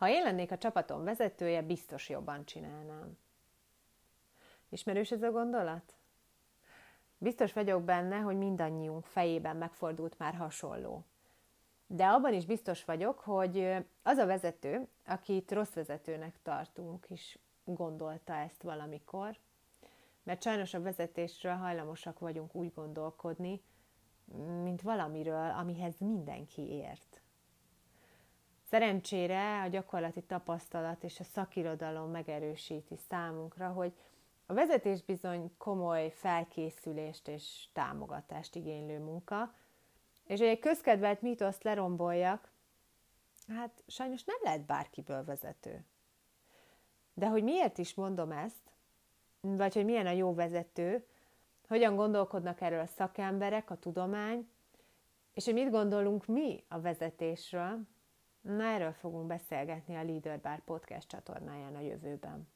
Ha én lennék a csapatom vezetője, biztos jobban csinálnám. Ismerős ez a gondolat? Biztos vagyok benne, hogy mindannyiunk fejében megfordult már hasonló. De abban is biztos vagyok, hogy az a vezető, akit rossz vezetőnek tartunk, is gondolta ezt valamikor, mert sajnos a vezetésről hajlamosak vagyunk úgy gondolkodni, mint valamiről, amihez mindenki ért. Szerencsére a gyakorlati tapasztalat és a szakirodalom megerősíti számunkra, hogy a vezetés bizony komoly felkészülést és támogatást igénylő munka, és hogy egy közkedvelt mítoszt leromboljak, hát sajnos nem lehet bárkiből vezető. De hogy miért is mondom ezt, vagy hogy milyen a jó vezető, hogyan gondolkodnak erről a szakemberek, a tudomány, és hogy mit gondolunk mi a vezetésről, Na, erről fogunk beszélgetni a Leader Bar podcast csatornáján a jövőben.